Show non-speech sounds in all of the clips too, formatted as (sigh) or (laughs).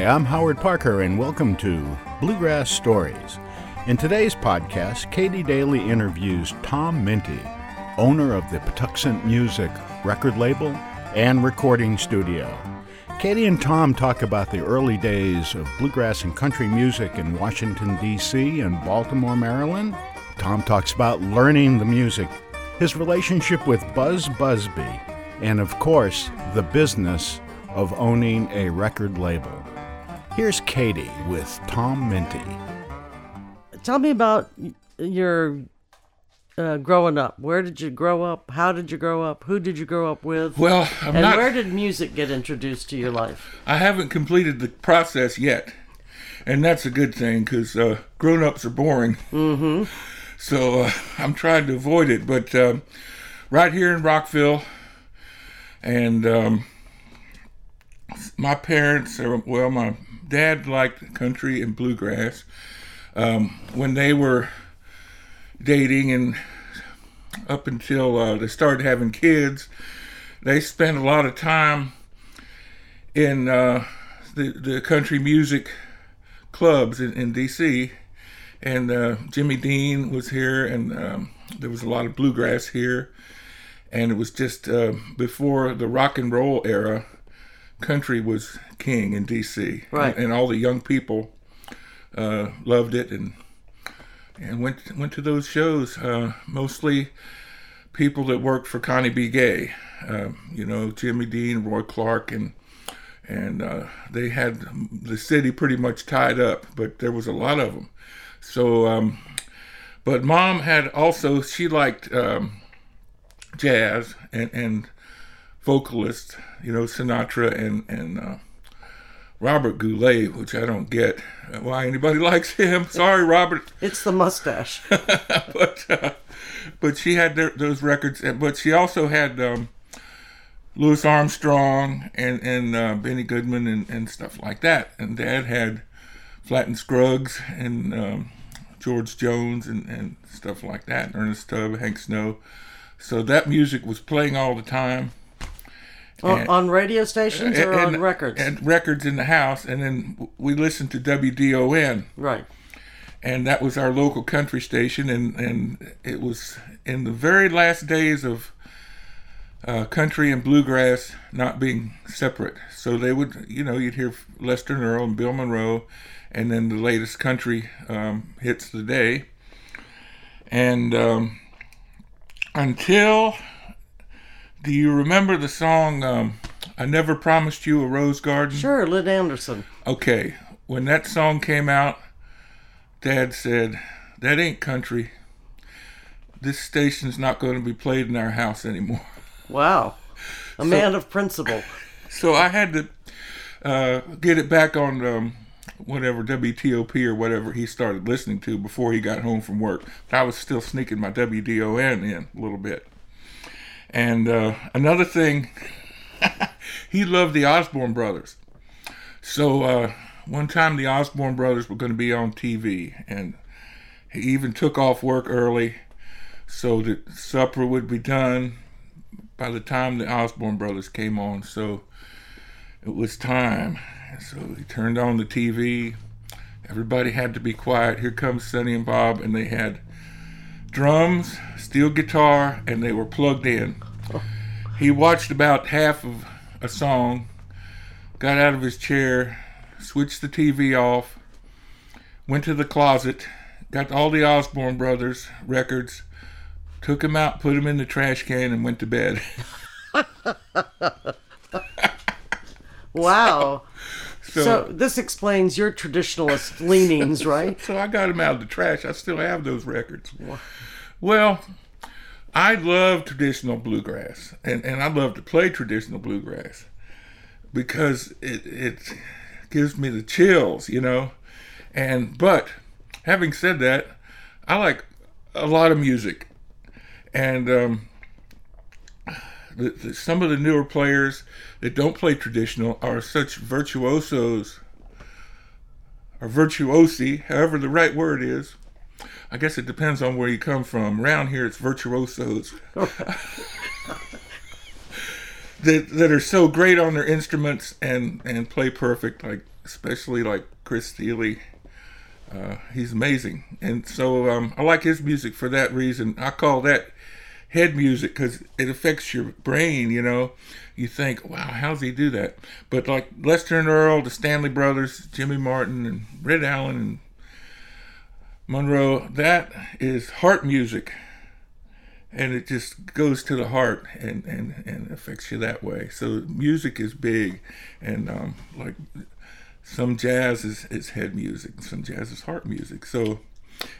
Hi, I'm Howard Parker, and welcome to Bluegrass Stories. In today's podcast, Katy Daley interviews Tom Mindte, owner of the Patuxent Music record label and recording studio. Katy and Tom talk about the early days of bluegrass and country music in Washington, D.C. and Baltimore, Maryland. Tom talks about learning the music, his relationship with Buzz Busby, and of course, the business of owning a record label. Here's Katy with Tom Mindte. Tell me about your uh, growing up. Where did you grow up? How did you grow up? Who did you grow up with? Well, I'm and not. where did music get introduced to your life? I haven't completed the process yet, and that's a good thing because uh, grown-ups are boring. Mm-hmm. So uh, I'm trying to avoid it. But um, right here in Rockville, and um, my parents are well. My dad liked country and bluegrass. Um, when they were dating and up until uh, they started having kids, they spent a lot of time in uh, the the country music clubs in, in D.C. And uh, Jimmy Dean was here, and um, there was a lot of bluegrass here. And it was just uh, before the rock and roll era, country was king in D.C. Right. And, and all the young people uh, loved it and and went went to those shows. Uh, mostly people that worked for Connie B. Gay, uh, you know, Jimmy Dean, Roy Clark, and and uh, they had the city pretty much tied up. But there was a lot of them. So, um, but mom had also she liked um, jazz and and vocalists, you know, Sinatra and and uh, Robert Goulet, which I don't get why anybody (laughs) likes him. Sorry, Robert (laughs) It's the mustache. (laughs) but uh, but she had their, those records, but she also had um, Louis Armstrong and and uh, Benny Goodman and, and stuff like that. And Dad had Flatt and Scruggs and um, George Jones and, and stuff like that. Ernest Tubb, Hank Snow. So that music was playing all the time. On, on radio stations or on records? And records in the house, and then we listened to WDON right. and that was our local country station and and it was in the very last days of uh, country and bluegrass not being separate so they would you know you'd hear lester and earl and bill monroe and then the latest country um, hits the day and um, until do you remember the song um, i never promised you a rose garden Sure, Lynn Anderson. okay, when that song came out, Dad said, That ain't country. This station's not going to be played in our house anymore. (laughs) Wow. A man of principle. So I had to uh, get it back on um, whatever WTOP or whatever he started listening to before he got home from work. But I was still sneaking my WDON in a little bit. And uh, another thing, (laughs) he loved the Osborne brothers. So uh, one time the Osborne brothers were going to be on TV, and he even took off work early so that supper would be done by the time the Osborne brothers came on. So it was time. So he turned on the TV. Everybody had to be quiet. Here comes Sonny and Bob, and they had drums, steel guitar, and they were plugged in. He watched about half of a song, got out of his chair, switched the TV off, went to the closet, got all the Osborne Brothers records, took them out, put them in the trash can, and went to bed. (laughs) Wow. So, So this explains your traditionalist (laughs) leanings, right? so I got them out of the trash. I still have those records. Well, I love traditional bluegrass, and, and I love to play traditional bluegrass because it it gives me the chills, you know. And but having said that, I like a lot of music, and um, the, the, some of the newer players that don't play traditional are such virtuosos or virtuosi, however the right word is. I guess it depends on where you come from. Around here, it's virtuosos (laughs) that that are so great on their instruments and and play perfect, like especially like Chris Thile. Uh, he's amazing, and so um, I like his music for that reason. I call that head music because it affects your brain. You know, you think, "Wow, how's he do that?" But like Lester and Earl, the Stanley Brothers, Jimmy Martin, and Red Allen, and Monroe, that is heart music and it just goes to the heart and, and, and affects you that way. So music is big, and um, like some jazz is, is head music, some jazz is heart music. So,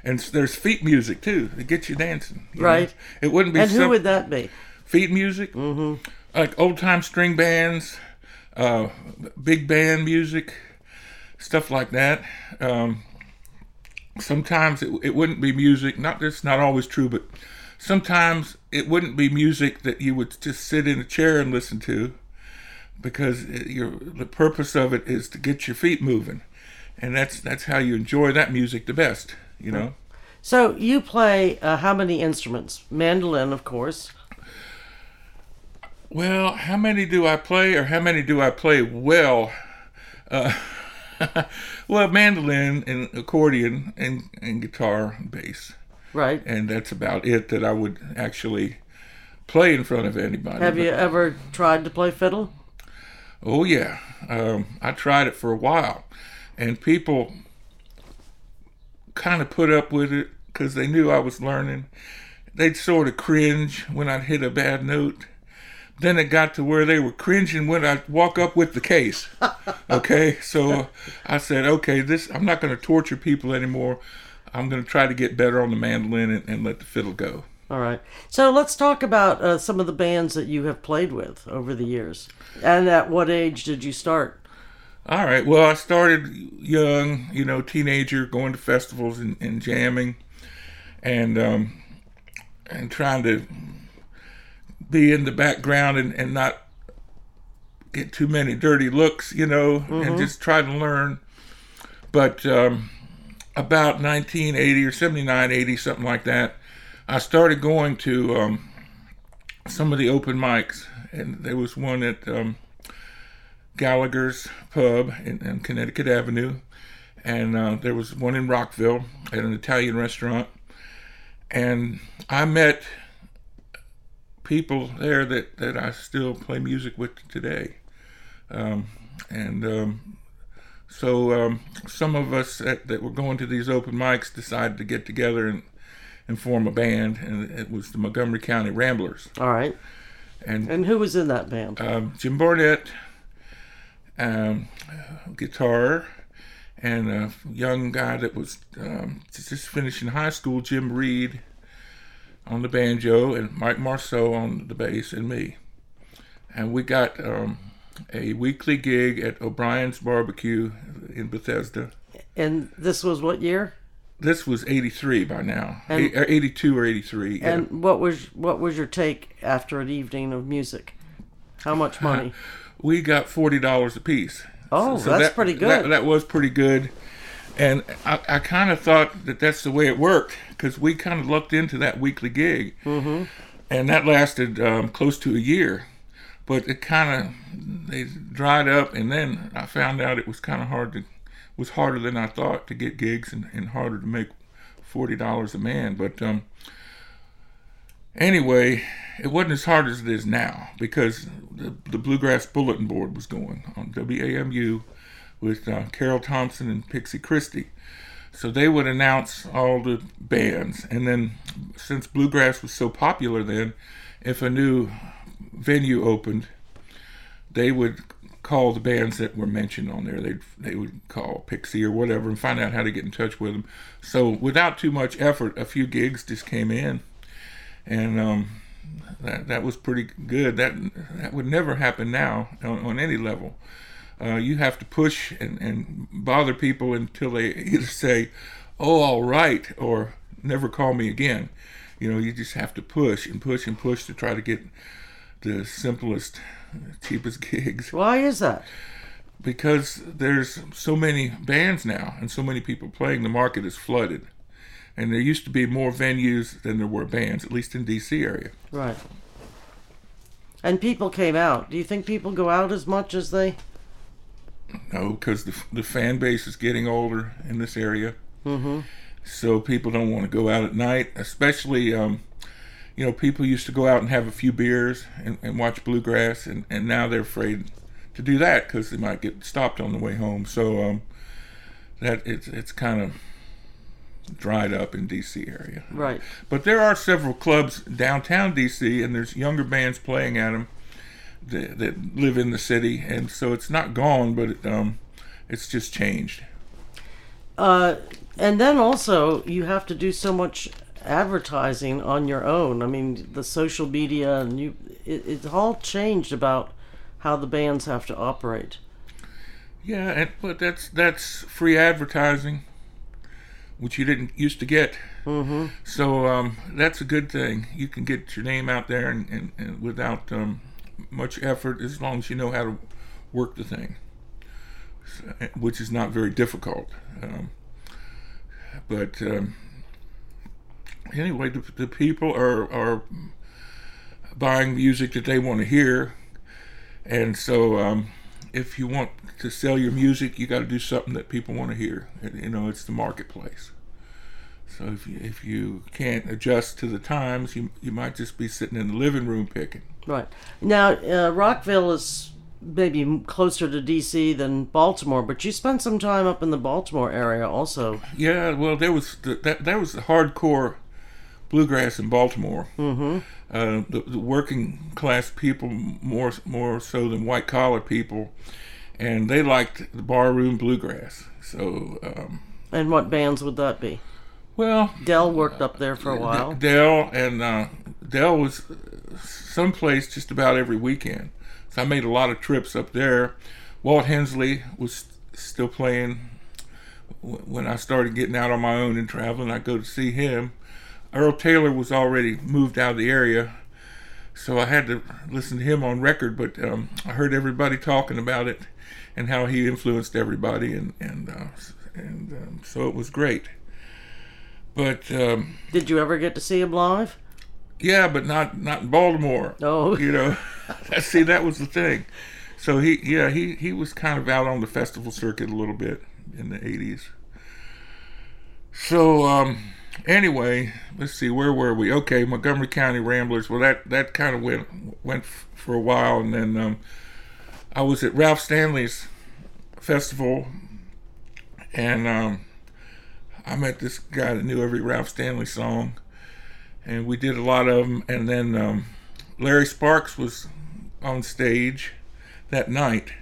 and there's feet music too. It gets you dancing, you right? Know? It wouldn't be. And who would that be? Feet music, mm-hmm. like old time string bands, uh, big band music, stuff like that. Um, sometimes it, it wouldn't be music. Not that's not always true, but sometimes it wouldn't be music that you would just sit in a chair and listen to because it, your the purpose of it is to get your feet moving and that's that's how you enjoy that music the best you know so you play uh, how many instruments mandolin of course well how many do i play or how many do i play well uh, (laughs) well mandolin and accordion and, and guitar and bass Right. And that's about it that I would actually play in front of anybody. Have but, you ever tried to play fiddle? Oh, yeah. Um, I tried it for a while. And people kind of put up with it because they knew I was learning. They'd sort of cringe when I'd hit a bad note. Then it got to where they were cringing when I'd walk up with the case. (laughs) Okay, so I said, okay, this I'm not going to torture people anymore. I'm going to try to get better on the mandolin and, and, let the fiddle go. All right. So let's talk about uh, some of the bands that you have played with over the years. And at what age did you start? All right. Well, I started young, you know, teenager, going to festivals and, and jamming, and um, and trying to be in the background and, and not get too many dirty looks, you know, mm-hmm. and just try to learn. But um, about 1980 or 79, 80, something like that, I started going to um, some of the open mics, and there was one at um, Gallagher's Pub in, in, Connecticut Avenue, and uh, there was one in Rockville at an Italian restaurant, and I met people there that, that I still play music with today. Um, and um, so um, some of us that, that, were going to these open mics decided to get together and, and form a band, and it was the Montgomery County Ramblers. All right. And and who was in that band? Um, Jim Barnett, um, guitar, and a young guy that was um, just finishing high school, Jim Reed, on the banjo, and Mike Marceau on the bass, and me. And we got um, a weekly gig at O'Brien's Barbecue in Bethesda. And this was what year? This was '83 by now, and, '82 or '83. And yeah. what was what was your take after an evening of music? How much money? (laughs) we got forty dollars a piece. Oh, so, so that's that, pretty good. That, that, was pretty good, and I, I kind of thought that that's the way it worked because we kind of looked into that weekly gig, mm-hmm. and that lasted um, close to a year but it kind of they dried up, and then I found out it was kind of hard to was harder than I thought to get gigs and, and harder to make forty dollars a man. But um, anyway, it wasn't as hard as it is now because the, the Bluegrass Bulletin Board was going on WAMU with uh, Carol Thompson and Pixie Christie. So they would announce all the bands, and then since bluegrass was so popular then, if a new venue opened, they would call the bands that were mentioned on there. They they would call Pixie or whatever and find out how to get in touch with them. So without too much effort, a few gigs just came in, and um, that that was pretty good. That that would never happen now on, on any level. Uh, you have to push and, and bother people until they (laughs) either say, "Oh, all right," or "Never call me again." You know, you just have to push and push and push to try to get the simplest, cheapest (laughs) gigs. Why is that? Because there's so many bands now and so many people playing, the market is flooded. And there used to be more venues than there were bands, at least in DC area. Right. And people came out. Do you think people go out as much as they No, because the the fan base is getting older in this area. Mm-hmm. So people don't want to go out at night, especially. Um, you know, people used to go out and have a few beers and, and watch bluegrass, and, and now they're afraid to do that because they might get stopped on the way home. So um, that it's it's kind of dried up in DC area. Right. But there are several clubs downtown DC, and there's younger bands playing at them that, that live in the city, and so it's not gone, but it, um, it's just changed. Uh, and then also you have to do so much advertising on your own. I mean, the social media and you, it, it's all changed about how the bands have to operate. Yeah, and, but that's that's free advertising, which you didn't used to get. Mm-hmm. So um, that's a good thing. You can get your name out there and, and, and without um, much effort, as long as you know how to work the thing, so, which is not very difficult. Um, but um, anyway, the, the people are are buying music that they want to hear, and so um, if you want to sell your music, you got to do something that people want to hear. You know, it's the marketplace. So if you, if you can't adjust to the times, you you might just be sitting in the living room picking. Right. Now, uh, Rockville is maybe closer to DC than Baltimore, but you spent some time up in the Baltimore area also. Yeah, well, there was the, that that was the hardcore bluegrass in Baltimore. Mm-hmm. Uh, the, the working class people more more so than white collar people, and they liked the barroom bluegrass. So, um, And what bands would that be? well, Del worked up there for a while. Del and uh, Del was someplace just about every weekend. So I made a lot of trips up there. Walt Hensley was still playing when I started getting out on my own and traveling. I'd go to see him. Earl Taylor was already moved out of the area, so I had to listen to him on record. But um, I heard everybody talking about it and how he influenced everybody, and and uh, and um, so it was great. But um, Did you ever get to see him live? yeah, but not not in Baltimore. Oh. you know, (laughs) see that was the thing. So he, yeah, he he was kind of out on the festival circuit a little bit in the '80s. So um, anyway, let's see, where were we? Okay, Montgomery County Ramblers. Well, that that kind of went went for a while, and then um, I was at Ralph Stanley's festival, and um, I met this guy that knew every Ralph Stanley song, and we did a lot of them. And then um, Larry Sparks was on stage that night,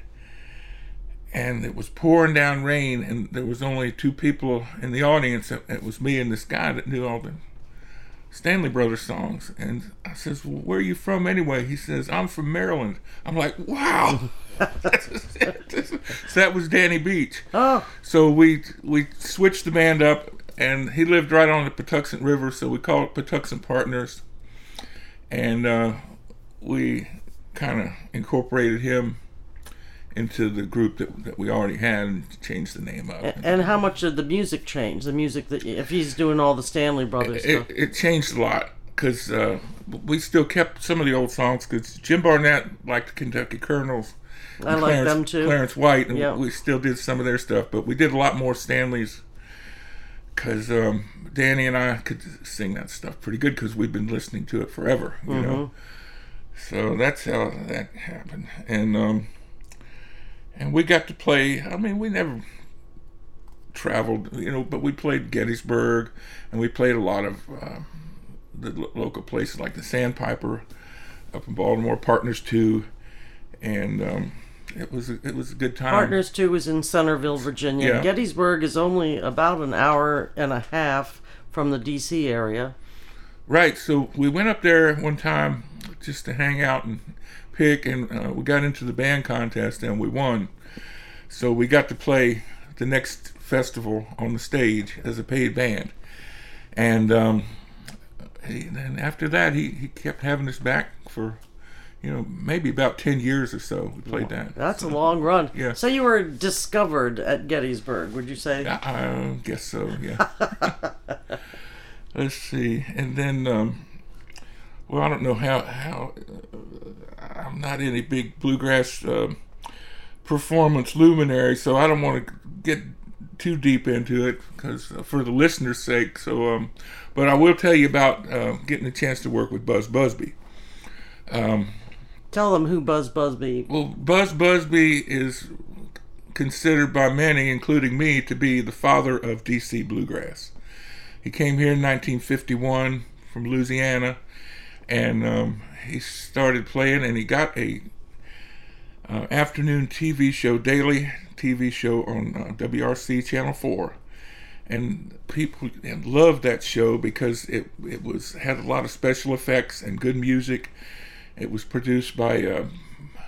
and it was pouring down rain, and there was only two people in the audience. It, was me and this guy that knew all the Stanley Brothers songs. And I says, well, "Where are you from anyway?" He says, "I'm from Maryland." I'm like, "Wow." so (laughs) that was Danny Beach. Oh, So we we switched the band up, and he lived right on the Patuxent River, so we called it Patuxent Partners, and uh, we kind of incorporated him into the group that, that we already had and changed the name up. and how much did the music change? The music that if he's doing all the Stanley Brothers It, stuff. it changed a lot because uh, we still kept some of the old songs because Jim Barnett liked the Kentucky Colonels. I and like Clarence, them too. Clarence White, and Yeah. we still did some of their stuff, but we did a lot more Stanley's because um, Danny and I could sing that stuff pretty good because we've been listening to it forever, you Mm-hmm. know. So that's how that happened, and um, and we got to play. I mean, we never traveled, you know, but we played Gettysburg, and we played a lot of uh, the lo- local places like the Sandpiper up in Baltimore, Partners Two, and um, it was a, it was a good time. Partners Two was in Centerville, Virginia. Yeah. Gettysburg is only about an hour and a half from the D.C. area. Right. So we went up there one time just to hang out and pick, and uh, we got into the band contest and we won. So we got to play the next festival on the stage as a paid band, and um, he, then after that he, he kept having us back for, you know, maybe about ten years or so. We played that. That's a long run. Yeah. So you were discovered at Gettysburg, would you say? I, I guess so. Yeah. (laughs) Let's see, and then, um, well, I don't know how how not any big bluegrass um performance luminary, so I don't want to get too deep into it because for the listener's sake. So, um, but I will tell you about uh, getting a chance to work with Buzz Busby. Tell them who Buzz Busby. Well, Buzz Busby is considered by many, including me, to be the father of DC bluegrass. He came here in 1951 from Louisiana, and um, he started playing, and he got a uh, afternoon TV show, daily TV show on uh, WRC Channel Four, and people loved that show because it it was had a lot of special effects and good music. It was produced by uh,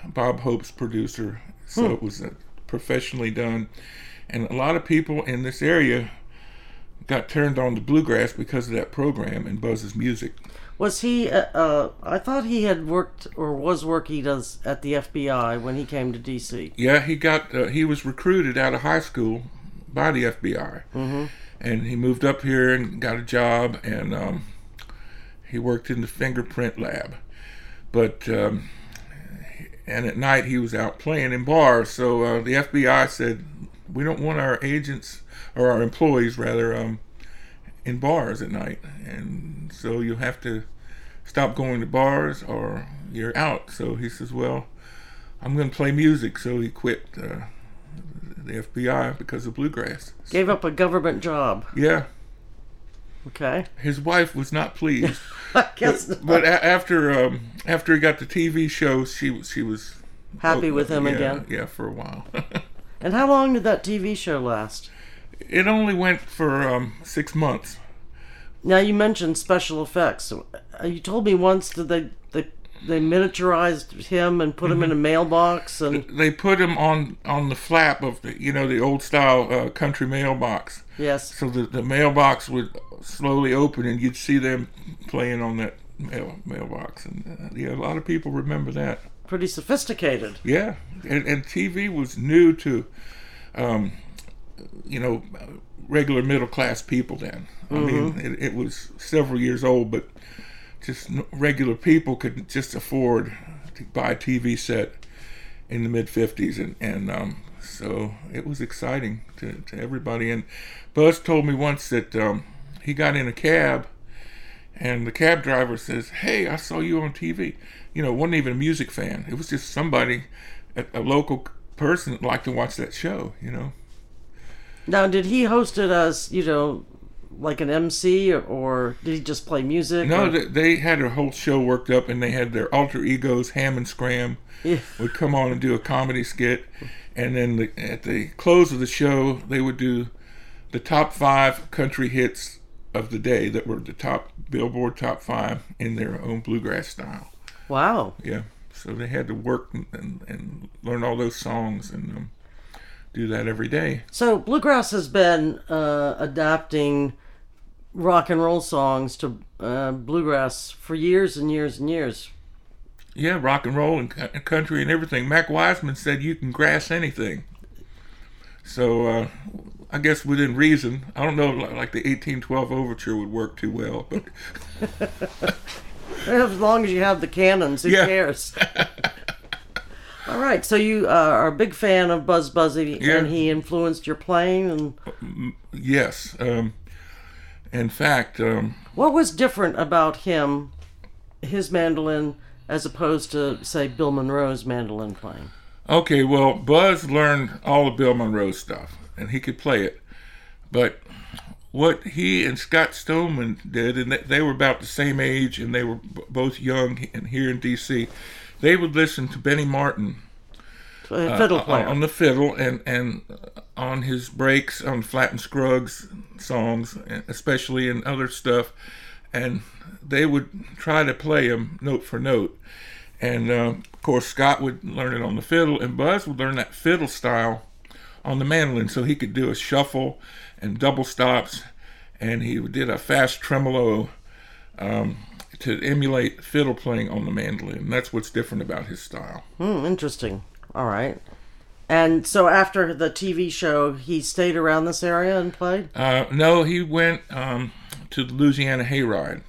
Bob Hope's producer, so it was uh, professionally done, and a lot of people in this area got turned on to bluegrass because of that program and Buzz's music. Was he? Uh, uh, I thought he had worked or was working as at the FBI when he came to DC. Yeah, he got uh, he was recruited out of high school by the FBI, mm-hmm. and he moved up here and got a job, and um, he worked in the fingerprint lab. But um, and at night he was out playing in bars. So uh, the FBI said, "We don't want our agents or our employees rather um, in bars at night, and so you have to stop going to bars or you're out." So he says, "Well." I'm going to play music, so he quit uh, the FBI because of bluegrass. Gave up a government job. Yeah, Okay. his wife was not pleased, (laughs) I guess but, but a- after um, after he got the TV show, she she was happy with him yeah, again. Yeah, for a while. (laughs) And how long did that TV show last? It only went for um, six months. Now you mentioned special effects. You told me once that they they they miniaturized him and put him in a mailbox and They put him on on the flap of the you know the old style uh, country mailbox, yes. so the the mailbox would slowly open and you'd see them playing on that mail, mailbox, and uh, yeah, a lot of people remember that. Pretty sophisticated. Yeah, and, and TV was new to, um, you know, regular middle class people then. I mean, it, it was several years old, but just regular people could just afford to buy a TV set in the mid 50s. And, and um, so it was exciting to, to everybody. And Buzz told me once that um, he got in a cab and the cab driver says, Hey, I saw you on TV. You know, wasn't even a music fan. It was just somebody, a, a local person that liked to watch that show, you know. Now, did he host it as you know, like an MC, or, or did he just play music? No, or- they, they had a whole show worked up, and they had their alter egos, Ham and Scram, Yeah. would come on and do a comedy skit, and then the, at the close of the show, they would do the top five country hits of the day that were the top Billboard top five in their own bluegrass style. Wow. Yeah, so they had to work and, and, and learn all those songs and um, do that every day. So bluegrass has been uh, adapting rock and roll songs to uh, bluegrass for years and years and years. Yeah, rock and roll and, country and everything. Mac Wiseman said you can grass anything. So uh, I guess within reason, I don't know, like the 1812 overture would work too well, but (laughs) As long as you have the cannons, who Yeah. cares? (laughs) All right, so you uh, are a big fan of Buzz Busby, Yeah. and he influenced your playing. And yes. Um, in fact, um, what was different about him, his mandolin, as opposed to say Bill Monroe's mandolin playing? Okay, well, Buzz learned all of Bill Monroe stuff, and he could play it. But what he and Scott Stoneman did, and they- they were about the same age, and they were both young and here in D.C., they would listen to Benny Martin fiddle uh, player. on the fiddle and, and on his breaks on Flatt and Scruggs songs, especially and other stuff. And they would try to play them note for note. And uh, of course, Scott would learn it on the fiddle, and Buzz would learn that fiddle style on the mandolin so he could do a shuffle and double stops. And he did a fast tremolo um, to emulate fiddle playing on the mandolin. That's what's different about his style. Hmm, interesting. All right. And so after the TV show, he stayed around this area and played. Uh, no, he went um, to the Louisiana Hayride.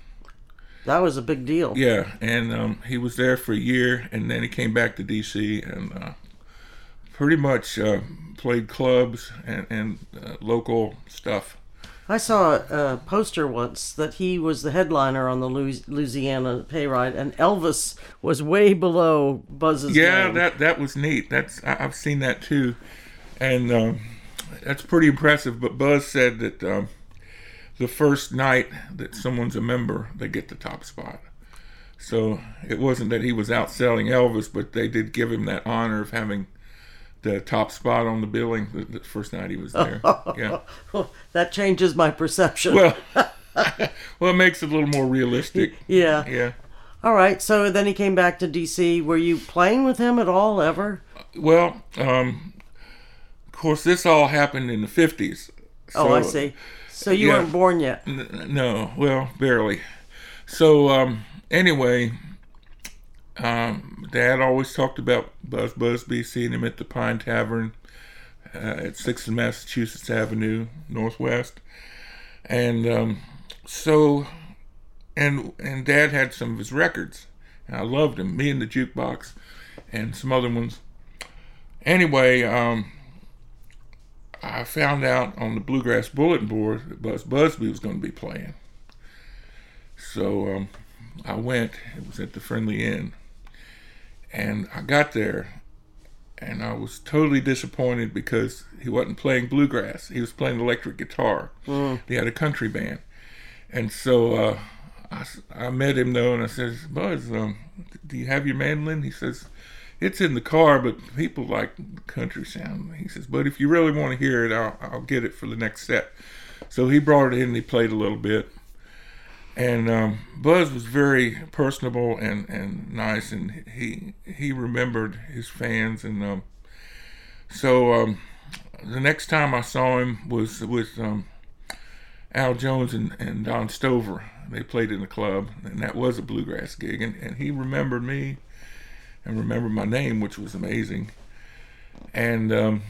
That was a big deal. Yeah, and um, he was there for a year, and then he came back to D.C. and uh, pretty much uh, played clubs and, and uh, local stuff. I saw a, a poster once that he was the headliner on the Louisiana Hayride, and Elvis was way below Buzz's Yeah, name. that that was neat. That's I, I've seen that too, and um, that's pretty impressive. But Buzz said that um, the first night that someone's a member, they get the top spot. So it wasn't that he was outselling Elvis, but they did give him that honor of having the top spot on the billing the, the first night he was there. (laughs) yeah. that changes my perception. Well, (laughs) well, it makes it a little more realistic. (laughs) yeah. Yeah. All right. So then he came back to D.C. Were you playing with him at all ever? Well, um, of course, this all happened in the fifties. oh, I see. So you yeah. weren't born yet. N- no, well, barely. So um, anyway, um, Dad always talked about Buzz Busby, seeing him at the Pine Tavern uh, at Sixth and Massachusetts Avenue Northwest, and um, so, and and Dad had some of his records, and I loved him. Me and the Jukebox, and some other ones. Anyway, um, I found out on the Bluegrass Bulletin Board that Buzz Busby was going to be playing. So um, I went. It was at the Friendly Inn. And I got there, and I was totally disappointed because he wasn't playing bluegrass. He was playing electric guitar. He had a country band. And so uh, I, I met him, though, and I says, Buzz, um, do you have your mandolin? He says, it's in the car, but people like country sound. He says, but if you really want to hear it, I'll, I'll get it for the next set. So he brought it in and he played a little bit. And um, Buzz was very personable and, and nice, and he he remembered his fans. And um, so um, the next time I saw him was with um, Al Jones and, and Don Stover. They played in the club, and that was a bluegrass gig. And, and he remembered me and remembered my name, which was amazing. And um,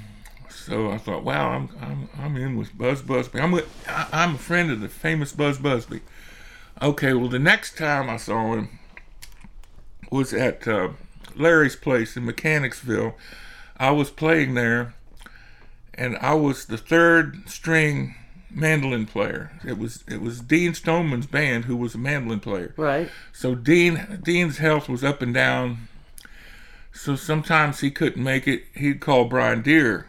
so I thought, wow, I'm I'm, I'm in with Buzz Busby. I'm with, I, I'm a friend of the famous Buzz Busby. Okay, well, the next time I saw him was at uh, Larry's place in Mechanicsville. I was playing there, and I was the third string mandolin player. It was it was Dean Stoneman's band who was a mandolin player. Right. So Dean Dean's health was up and down. So sometimes he couldn't make it. He'd call Brian Deere.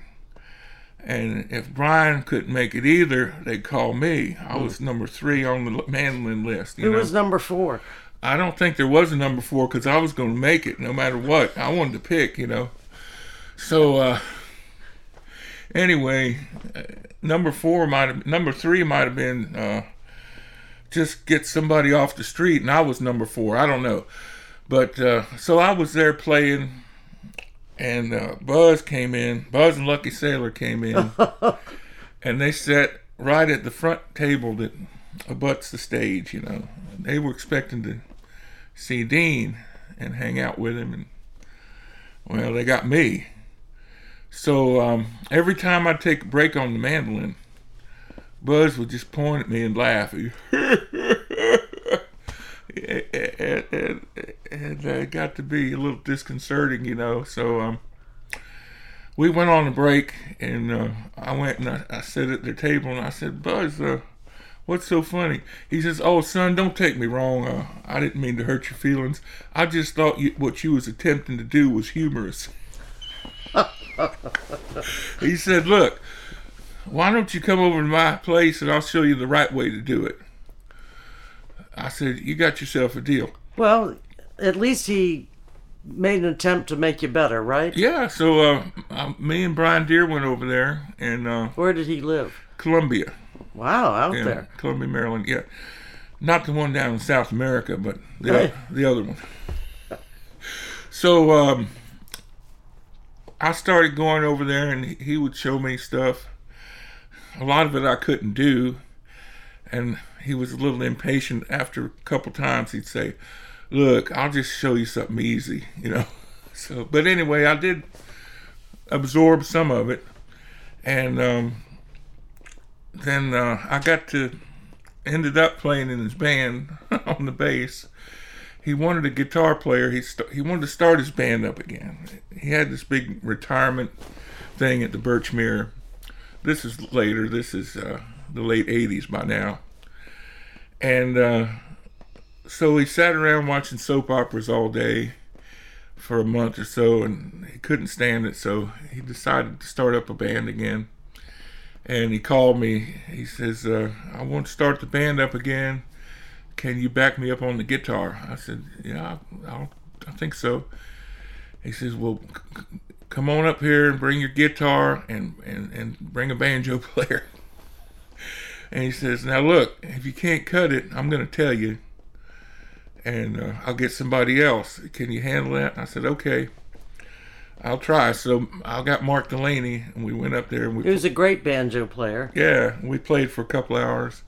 And if Brian couldn't make it either, they'd call me. I was number three on the mandolin list. You Who know? was number four? I don't think there was a number four because I was going to make it no matter what. I wanted to pick, you know. So uh, anyway, uh, number four might have, number three might have been uh, just get somebody off the street, and I was number four. I don't know, but uh, so I was there playing, and uh, Buzz came in. Buzz and Lucky Saylor came in, (laughs) and they sat right at the front table that abuts the stage. You know, they were expecting to see Dean and hang out with him, and well, they got me. So um, every time I take a break on the mandolin, Buzz would just point at me and laugh. (laughs) (laughs) and, and, and uh, it got to be a little disconcerting, you know. So um, we went on a break, and uh, I went and I, I sat at their table, and I said, Buzz, uh, what's so funny? He says, Oh, son, don't take me wrong. Uh, I didn't mean to hurt your feelings. I just thought you, what you was attempting to do was humorous. (laughs) he said, Look, why don't you come over to my place and I'll show you the right way to do it? I said, You got yourself a deal. Well, at least he made an attempt to make you better, right? Yeah, so uh, uh, me and Brian Deere went over there and uh, Where did he live? Columbia, Wow, out yeah, there. Columbia, Maryland. Yeah, not the one down in South America, but the, Right. the other one. So um, I started going over there, and he- he would show me stuff. A lot of it I couldn't do, and he was a little impatient. After a couple times, he'd say, "Look, I'll just show you something easy," you know. (laughs) So, but anyway, I did absorb some of it, and um, then uh, I got to ended up playing in his band (laughs) on the bass, he wanted a guitar player. He st- he wanted to start his band up again. He had this big retirement thing at the Birchmere. This is later. This is uh, the late '80s by now, and uh, so he sat around watching soap operas all day for a month or so, and he couldn't stand it. So he decided to start up a band again. And he called me. He says, uh, "I want to start the band up again." can you back me up on the guitar? I said, yeah, I'll, i think so. He says, well, c- come on up here and bring your guitar and, and, and bring a banjo (laughs) player. and he says, now look, if you can't cut it, I'm going to tell you and uh, I'll get somebody else. Can you handle that? I said, okay. I'll try. So I got Mark Delaney, and we went up there. And we, He was a great banjo player. yeah, we played for a couple hours.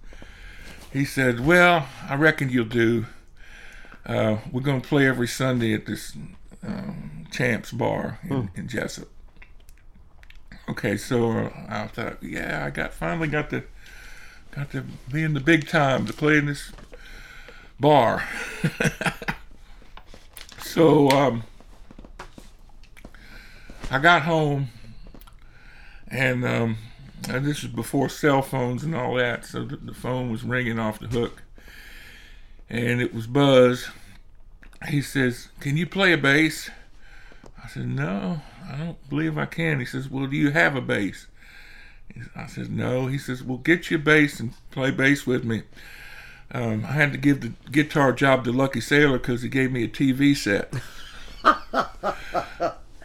He said, "Well, I reckon you'll do. Uh, we're going to play every Sunday at this um, Champs Bar in, in Jessup." Okay, so uh, I thought, yeah, I got finally got to got to be in the big time to play in this bar. (laughs) so um, I got home and um, and this is before cell phones and all that, so the, the phone was ringing off the hook, and it was Buzz. He says, "Can you play a bass?" I said, "No, I don't believe I can." He says, "Well, do you have a bass?" I said, "No." He says, "Well, get your bass and play bass with me." Um, I had to give the guitar job to Lucky Saylor because he gave me a TV set.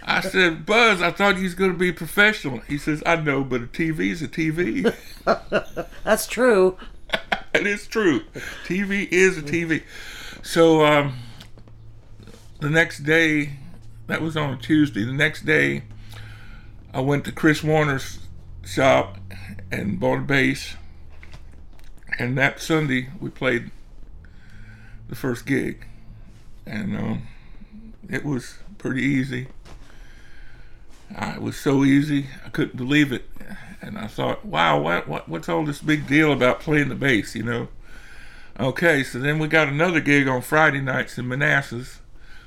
I said, Buzz, I thought you was going to be professional. He says, I know, but a TV's a TV. (laughs) That's true. (laughs) it is true. TV is a TV. So um, the next day, that was on a Tuesday. The next day, I went to Chris Warner's shop and bought a bass. And that Sunday, we played the first gig. And um, it was pretty easy. Uh, it was so easy, I couldn't believe it. And I thought, wow, what, what, what's all this big deal about playing the bass, you know? Okay, so then we got another gig on Friday nights in Manassas.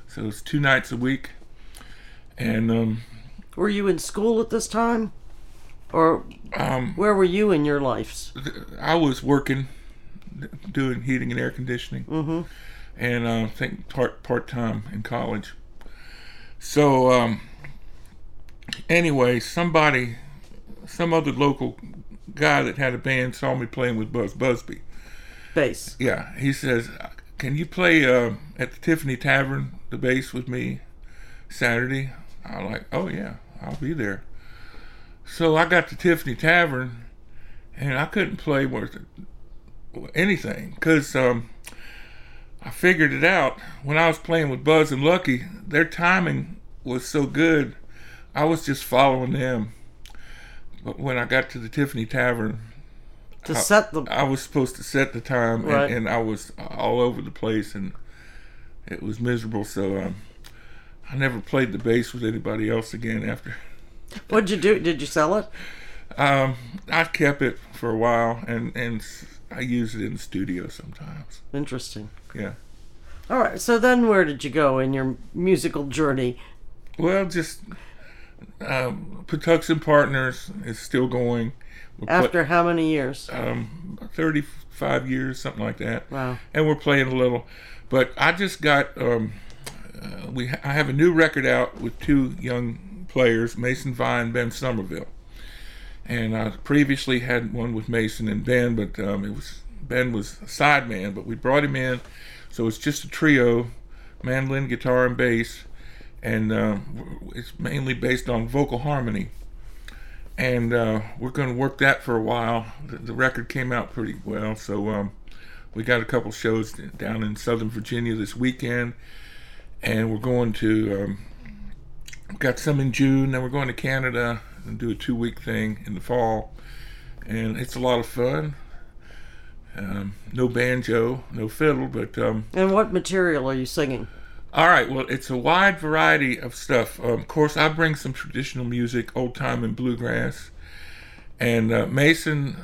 So it's two nights a week. And um, Were you in school at this time? Or um, where were you in your lives? I was working, doing heating and air conditioning, Mm-hmm. and uh, I think part part time in college. So um, anyway, somebody, some other local guy that had a band saw me playing with Buzz Busby. Bass. Yeah, he says, "Can you play uh, at the Tiffany Tavern the bass with me Saturday?" I'm like, "Oh yeah, I'll be there." So I got to Tiffany Tavern, and I couldn't play worth anything because um, I figured it out when I was playing with Buzz and Lucky. Their timing was so good, I was just following them. But when I got to the Tiffany Tavern, To I- set the I was supposed to set the time, Right. and, and I was all over the place, and it was miserable. So um, I never played the bass with anybody else again after. What'd you do? Did you sell it? Um, I kept it for a while, and and I use it in the studio sometimes. Interesting. Yeah. All right. So then, where did you go in your musical journey? Well, just um, Patuxent Partners is still going. We're After how many years? um, 35 years, something like that. Wow. and we're playing a little. But I just got um, uh, we I have a new record out with two young players, Mason Via, Ben Somerville, and I previously had one with Mason and Ben, but um, it was Ben was a sideman, but we brought him in, so it's just a trio, mandolin, guitar, and bass, and um, it's mainly based on vocal harmony. And uh, we're going to work that for a while. The, the record came out pretty well, so um, we got a couple shows down in Southern Virginia this weekend, and we're going to um, got some in June. Then we're going to Canada and do a two week thing in the fall, and it's a lot of fun. Um, no banjo, no fiddle, but um, And what material are you singing? all right. Well, it's a wide variety of stuff. Um, of course, I bring some traditional music, old time and bluegrass, and uh, Mason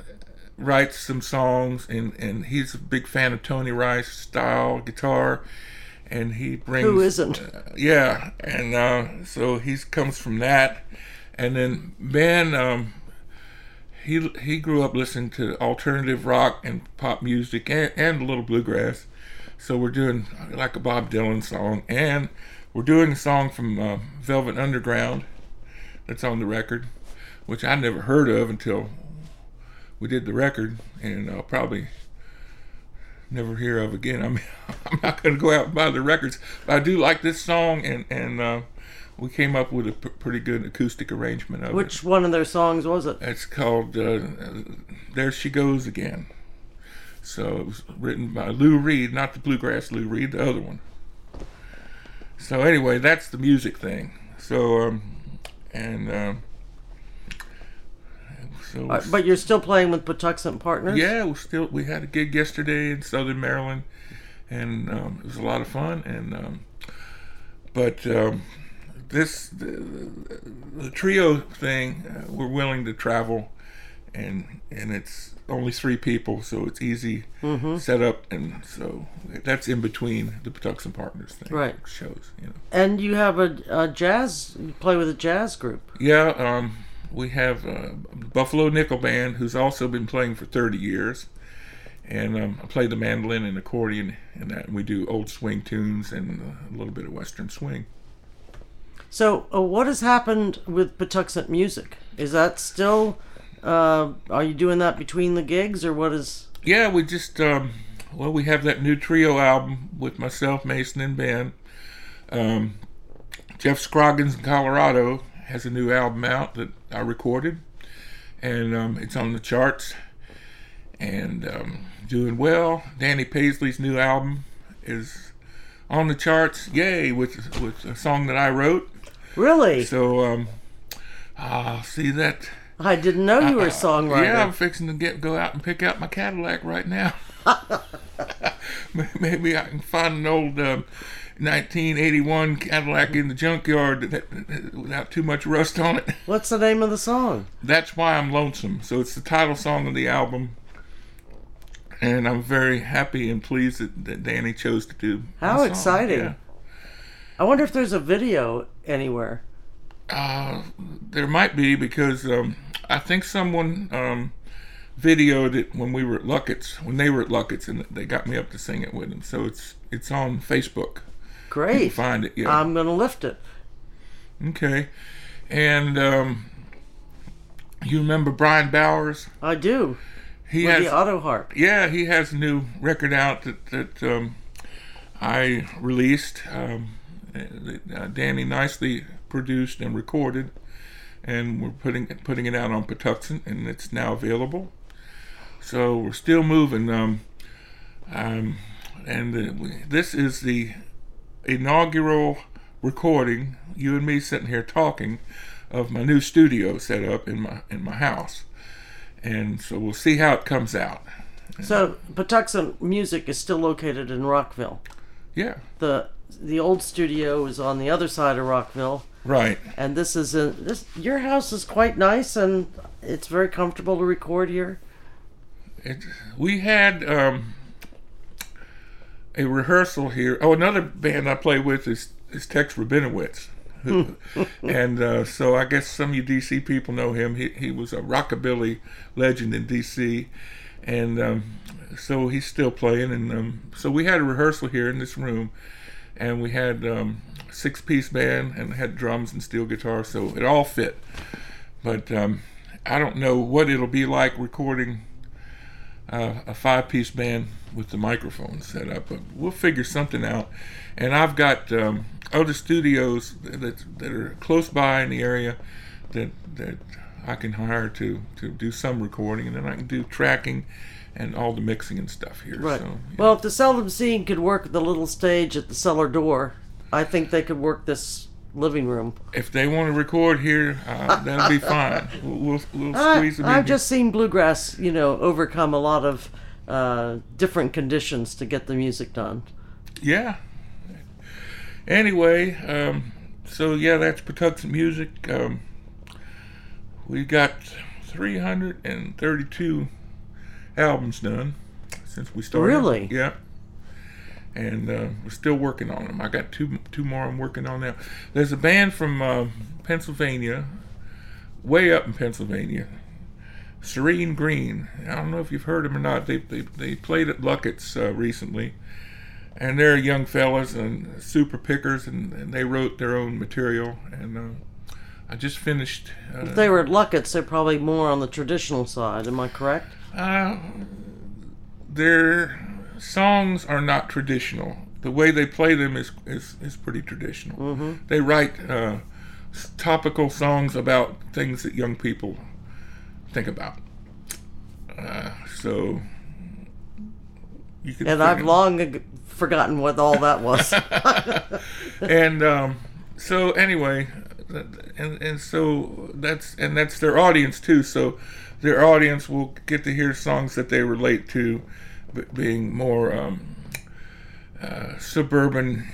writes some songs, and and he's a big fan of Tony Rice style guitar, and he brings Who isn't? uh, yeah, and uh, so he comes from that, and then Ben, um, he he grew up listening to alternative rock and pop music and, and a little bluegrass. So we're doing like a Bob Dylan song, and we're doing a song from uh, Velvet Underground that's on the record, which I never heard of until we did the record, and I'll probably never hear of again. I mean, (laughs) I'm not going to go out and buy the records, but I do like this song, and and uh, we came up with a p- pretty good acoustic arrangement of it. Which one of their songs was it? It's called uh, "There She Goes Again." So it was written by Lou Reed, not the bluegrass Lou Reed, the other one. So anyway, that's the music thing. So um, and um, so Uh, But you're still playing with Patuxent Partners? yeah, we still we had a gig yesterday in Southern Maryland, and um, it was a lot of fun. And um, but um, this the, the trio thing, uh, we're willing to travel, and and it's only three people, so it's easy set up, and so that's in between the Patuxent Partners thing Right. shows, you know. And you have a, a jazz, you play with a jazz group. Yeah, um, we have uh, Buffalo Nickel Band, who's also been playing for 30 years. And um, I play the mandolin and accordion and that. And we do old swing tunes and a little bit of western swing. So, uh, what has happened with Patuxent Music? Is that still, uh, are you doing that between the gigs or what is. Yeah, we just, um, well, we have that new trio album with myself, Mason, and Ben. Um, Jeff Scroggins in Colorado has a new album out that I recorded, and um, it's on the charts and um, doing well. Danny Paisley's new album is on the charts, yay, with, with a song that I wrote. Really? So, um, ah, see that. I didn't know you were a songwriter. Yeah, I'm fixing to get go out and pick out my Cadillac right now. (laughs) (laughs) Maybe I can find an old um, 1981 Cadillac in the junkyard that, that, without too much rust on it. (laughs) What's the name of the song? That's why I'm lonesome. So it's the title song of the album, and I'm very happy and pleased that, that Danny chose to do. How song. exciting. Yeah. I wonder if there's a video anywhere. Uh, there might be because um, I think someone um, videoed it when we were at Luckett's, when they were at Luckett's, and they got me up to sing it with them. So it's it's on Facebook. Great. find it. Yeah. I'm going to lift it. okay. And um, you remember Bryan Bowers? I do. He With has the auto harp. yeah, he has a new record out that that um, I released. Um, uh, Danny Knicely produced and recorded, and we're putting putting it out on Patuxent, and it's now available. So we're still moving. Um, um, and uh, we- this is the inaugural recording. You and me sitting here talking of my new studio set up in my in my house, and so we'll see how it comes out. So, Patuxent Music is still located in Rockville. Yeah, The the old studio is on the other side of Rockville, right. and this is a this your house is quite nice and it's very comfortable to record here. It, we had um, a rehearsal here. Oh, another band I play with is is Tex Rubinowitz. who- (laughs) and uh, so I guess some of you DC people know him. He he was a rockabilly legend in DC, and um, so he's still playing. And um, so we had a rehearsal here in this room, and we had um, six piece band and had drums and steel guitar, so it all fit. But um, I don't know what it'll be like recording uh, a five piece band with the microphone set up, but we'll figure something out. And I've got um, other studios that that are close by in the area that that I can hire to to do some recording, and then I can do tracking and all the mixing and stuff here. Right. So. Well, if the Seldom Scene could work the little stage at the cellar door, I think they could work this living room. if they want to record here, uh, that'll be (laughs) fine. We'll we'll, squeeze them in. I've just seen bluegrass, you know, overcome a lot of uh, different conditions to get the music done. yeah. Anyway, um, so yeah, that's Patuxent Music. Um, we got 332 albums done since we started. Really? Yeah. and uh, we're still working on them. I got two two more I'm working on now. There's a band from uh, Pennsylvania, way up in Pennsylvania, Serene Green. I don't know if you've heard them or not. They they, they played at Luckett's uh, recently, and they're young fellas and super pickers, and, and they wrote their own material. And uh, I just finished. Uh, If they were at Luckett's, they're probably more on the traditional side. Am I correct? Uh, their songs are not traditional. The way they play them is is, is pretty traditional. They write uh, topical songs about things that young people think about. Uh, so you can. And I've figure- long ag- forgotten what all that was. (laughs) (laughs) and um, so anyway, and and so that's and that's their audience too. So their audience will get to hear songs that they relate to, being more um, uh, suburban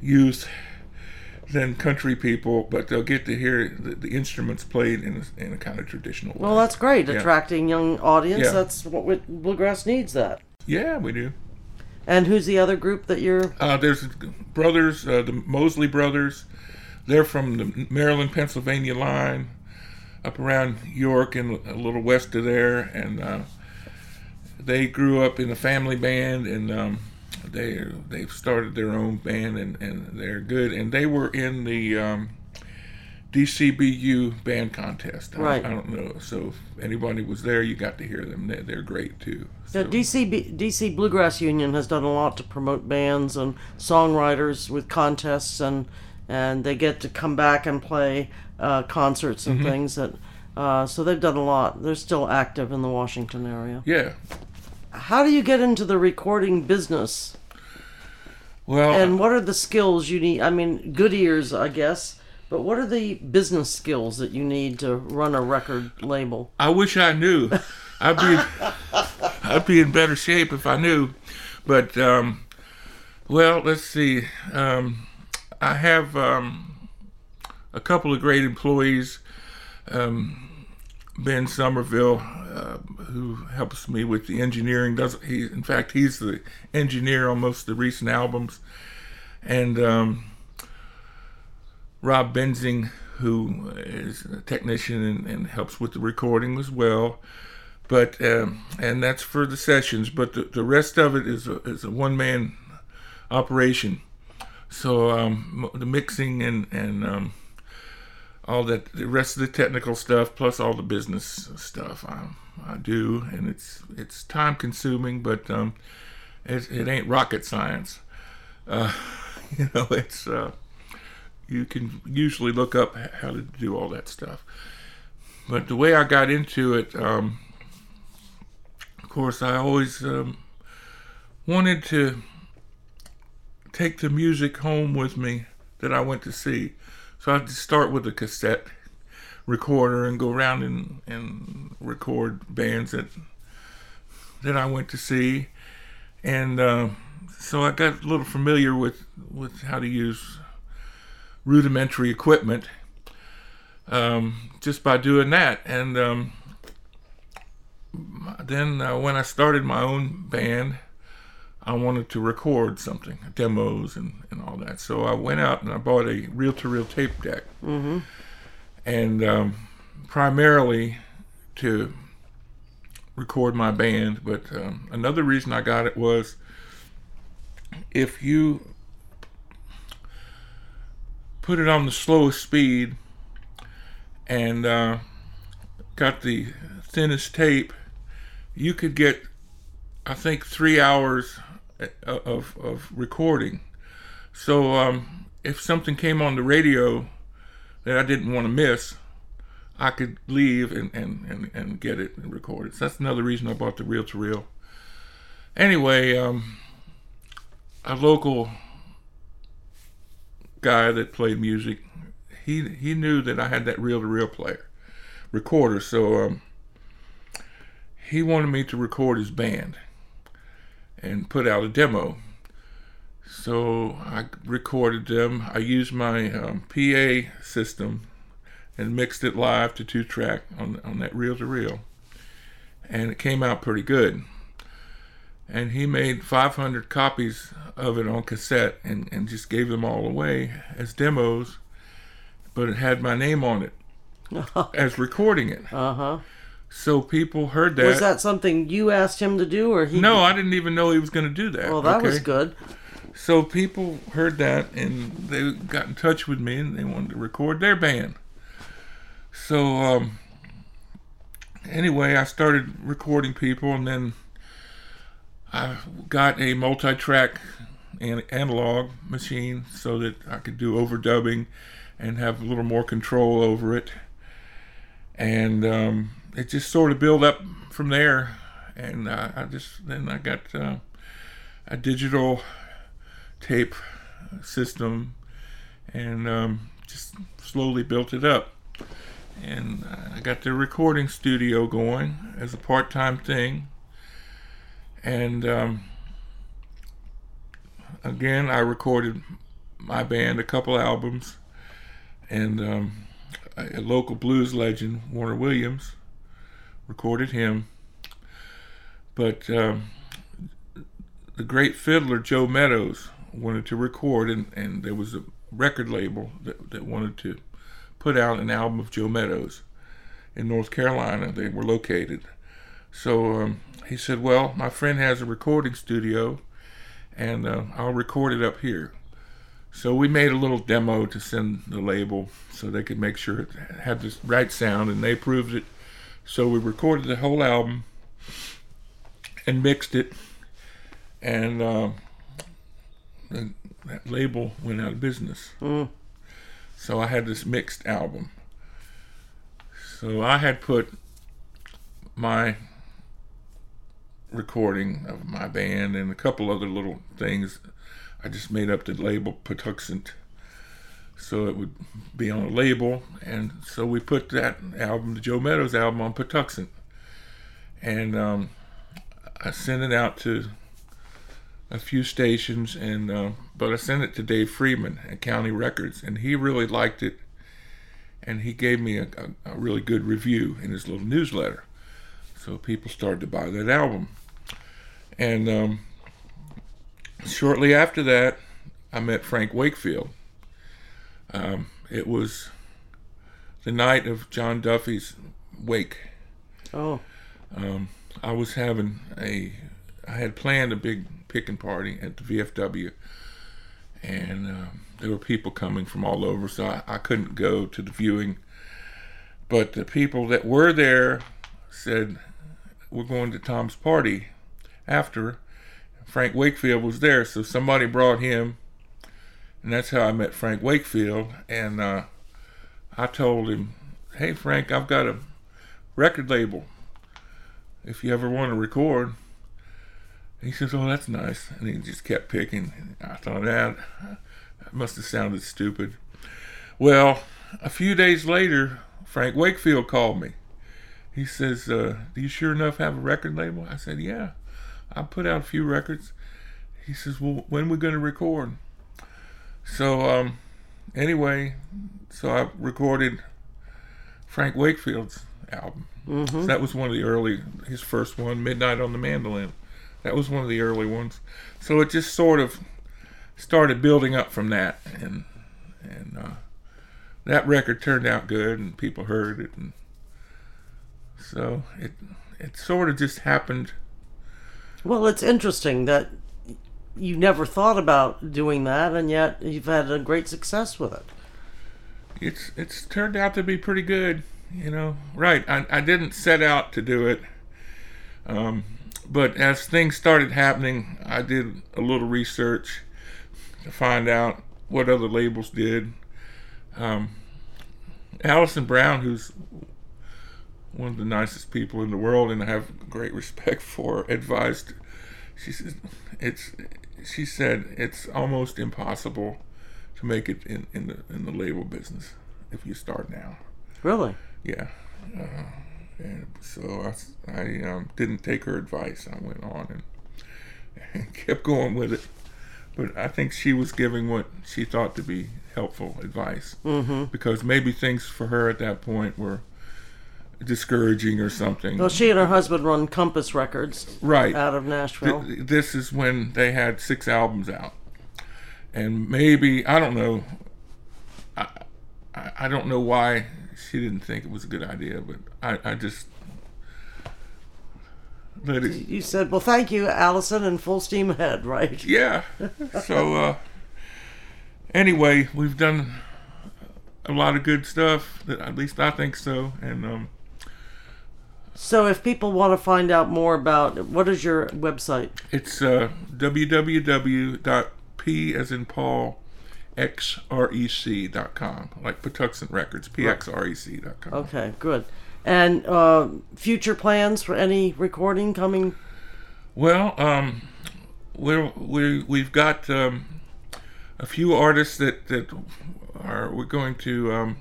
youth than country people, but they'll get to hear the, the instruments played in a, in a kind of traditional way. well, that's great. Yeah. Attracting young audience. Yeah. That's what we, bluegrass needs. That. yeah, we do. And who's the other group that you're? Uh, there's brothers, uh, the Mosley brothers. They're from the Maryland, Pennsylvania line, up around York and a little west of there. And uh, they grew up in a family band, and um, they they've started their own band, and, and they're good. And they were in the um, DCBU band contest. I, Right. I don't know. So if anybody was there, you got to hear them. They're, they're great too. The So- DC B- DC Bluegrass Union has done a lot to promote bands and songwriters with contests, and and they get to come back and play uh, concerts Mm-hmm. and things that. Uh, so they've done a lot. They're still active in the Washington area. yeah. How do you get into the recording business? Well, And what are the skills you need? I mean, good ears, I guess. But what are the business skills that you need to run a record label? I wish I knew. I'd be I'd be in better shape if I knew. But um, well, let's see. Um, I have um, a couple of great employees. Um, ben Somerville, uh, who helps me with the engineering. Does he? In fact, he's the engineer on most of the recent albums, and um, Rob Benzing, who is a technician and, and helps with the recording as well. But um, and that's for the sessions. But the, the rest of it is a, is a one man operation. So um, the mixing and and um, all that, the rest of the technical stuff, plus all the business stuff, I, I do, and it's it's time consuming, but um, it, it ain't rocket science. Uh, (laughs) you know, it's uh, you can usually look up how to do all that stuff. But the way I got into it, um, of course, I always um, wanted to take the music home with me that I went to see. So I had to start with a cassette recorder and go around and, and record bands that that I went to see. And uh, so I got a little familiar with, with how to use rudimentary equipment um, just by doing that. And um, then uh, when I started my own band, I wanted to record something, demos and, and all that. So I went out and I bought a reel to reel tape deck. Mm-hmm. And um, primarily to record my band. But um, another reason I got it was if you put it on the slowest speed and uh, got the thinnest tape, you could get, I think, three hours of, of recording. So um, if something came on the radio that I didn't want to miss, I could leave and, and, and, and get it and record it. So that's another reason I bought the reel to reel. Anyway, um, a local guy that played music, he he knew that I had that reel to reel player recorder, so um, he wanted me to record his band and put out a demo. So I recorded them. I used my um, PA system and mixed it live to two track on on that reel to reel, and it came out pretty good. and he made 500 copies of it on cassette and, and just gave them all away as demos, but it had my name on it (laughs) as recording it. Uh huh. So people heard that. Was that something you asked him to do, or he? no, I didn't even know he was going to do that. Well, that was good. So people heard that and they got in touch with me and they wanted to record their band. So um, anyway, I started recording people and then I got a multi-track an- analog machine so that I could do overdubbing and have a little more control over it. And um, it just sort of built up from there. And uh, I just then I got uh, a digital tape system and um, just slowly built it up. And I got the recording studio going as a part time thing. And um, again, I recorded my band a couple albums. And um, a, a local blues legend, Warner Williams, recorded him. But um, the great fiddler Joe Meadows wanted to record, and, and there was a record label that, that wanted to put out an album of Joe Meadows in North Carolina. They were located. So um, he said, Well, my friend has a recording studio, and uh, I'll record it up here. So we made a little demo to send the label so they could make sure it had the right sound, and they approved it. So we recorded the whole album and mixed it, and uh, that label went out of business. Mm. So I had this mixed album. So I had put my recording of my band and a couple other little things. I just made up the label Patuxent so it would be on a label. And so we put that album, the Joe Meadows album, on Patuxent. And um, I sent it out to a few stations, and uh, but I sent it to Dave Freeman at County Records, and he really liked it, and he gave me a, a, a really good review in his little newsletter. So people started to buy that album, and um, shortly after that, I met Frank Wakefield. Um, it was the night of John Duffy's wake. Oh, Um, I was having a, I had planned a big picking party at the VFW, and um, there were people coming from all over, so I, I couldn't go to the viewing. But the people that were there said, "We're going to Tom's party after." Frank Wakefield was there, so somebody brought him, and that's how I met Frank Wakefield. And uh, I told him, "Hey, Frank, I've got a record label. If you ever want to record." He says, "Oh, that's nice," and he just kept picking. I thought that, that must have sounded stupid. Well, a few days later, Frank Wakefield called me. He says, uh, "Do you sure enough have a record label?" I said, "Yeah, I put out a few records." He says, "Well, when we going to record?" So, um, anyway, so I recorded Frank Wakefield's album. So that was one of the early, his first one, Midnight on the Mandolin. That was one of the early ones. So it just sort of started building up from that, and and uh, that record turned out good, and people heard it, and so it it sort of just happened. well, it's interesting that you never thought about doing that, and yet you've had a great success with it. It's it's turned out to be pretty good, you know. Right, I I didn't set out to do it. Um, but as things started happening, I did a little research to find out what other labels did. Um, Alison Brown, who's one of the nicest people in the world and I have great respect for, advised. She said, "It's," she said, "It's almost impossible to make it in, in the in the label business if you start now." Really? Yeah. Uh, and so I, I um, didn't take her advice. I went on and, (laughs) and kept going with it. But I think she was giving what she thought to be helpful advice Mm-hmm. because maybe things for her at that point were discouraging or something. Well, she and her husband run Compass Records right. out of Nashville. Th- this is when they had six albums out, and maybe I don't know. I I, I don't know why she didn't think it was a good idea, but I, I just let it. you said, "Well, thank you, Alison," and full steam ahead, (laughs) right? Yeah. So uh, anyway, we've done a lot of good stuff. That at least I think so, and um, So, if people want to find out more about, what is your website? It's uh, www.p as in Paul xrec.com, like Patuxent Records, pxrec.com. Okay, good. And uh, future plans for any recording coming? Well, um, we're, we we've got um, a few artists that that are we're going to um,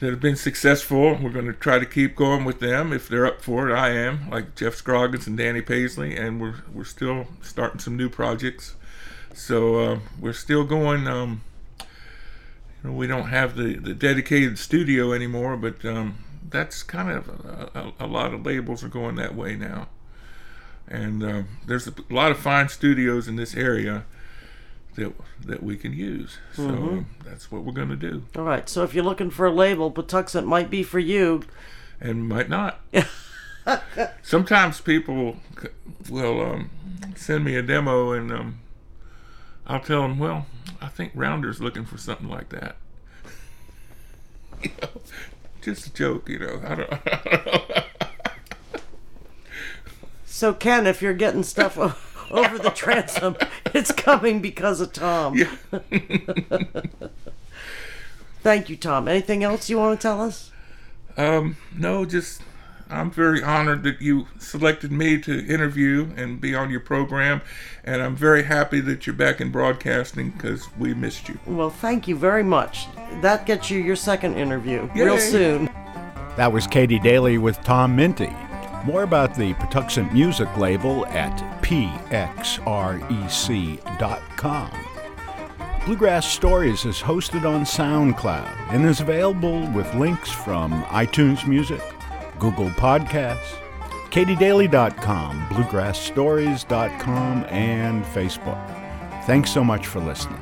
that have been successful. We're going to try to keep going with them if they're up for it. I am, like Jeff Scroggins and Danny Paisley, and we're we're still starting some new projects. So uh, we're still going. Um, you know, we don't have the, the dedicated studio anymore, but um, that's kind of a, a, a lot of labels are going that way now and um, there's a lot of fine studios in this area that that we can use. So um, that's what we're going to do, All right. So, if you're looking for a label, Patuxent might be for you. and might not. (laughs) Sometimes people will um, send me a demo, and um, I'll tell them, "Well, I think Rounder's looking for something like that." you (laughs) know, just a joke, you know. I don't. (laughs) I don't. So, Ken, if you're getting stuff (laughs) over the transom, it's coming because of Tom. yeah. Thank you, Tom. Anything else you want to tell us? Um, no, just I'm very honored that you selected me to interview and be on your program, and I'm very happy that you're back in broadcasting because we missed you. Well, thank you very much. That gets you your second interview real soon. That was Katy Daley with Tom Mindte. More about the Patuxent Music label at pxrec.com. Bluegrass Stories is hosted on SoundCloud and is available with links from iTunes Music, Google Podcasts, katydaley.com, bluegrassstories.com, and Facebook. Thanks so much for listening.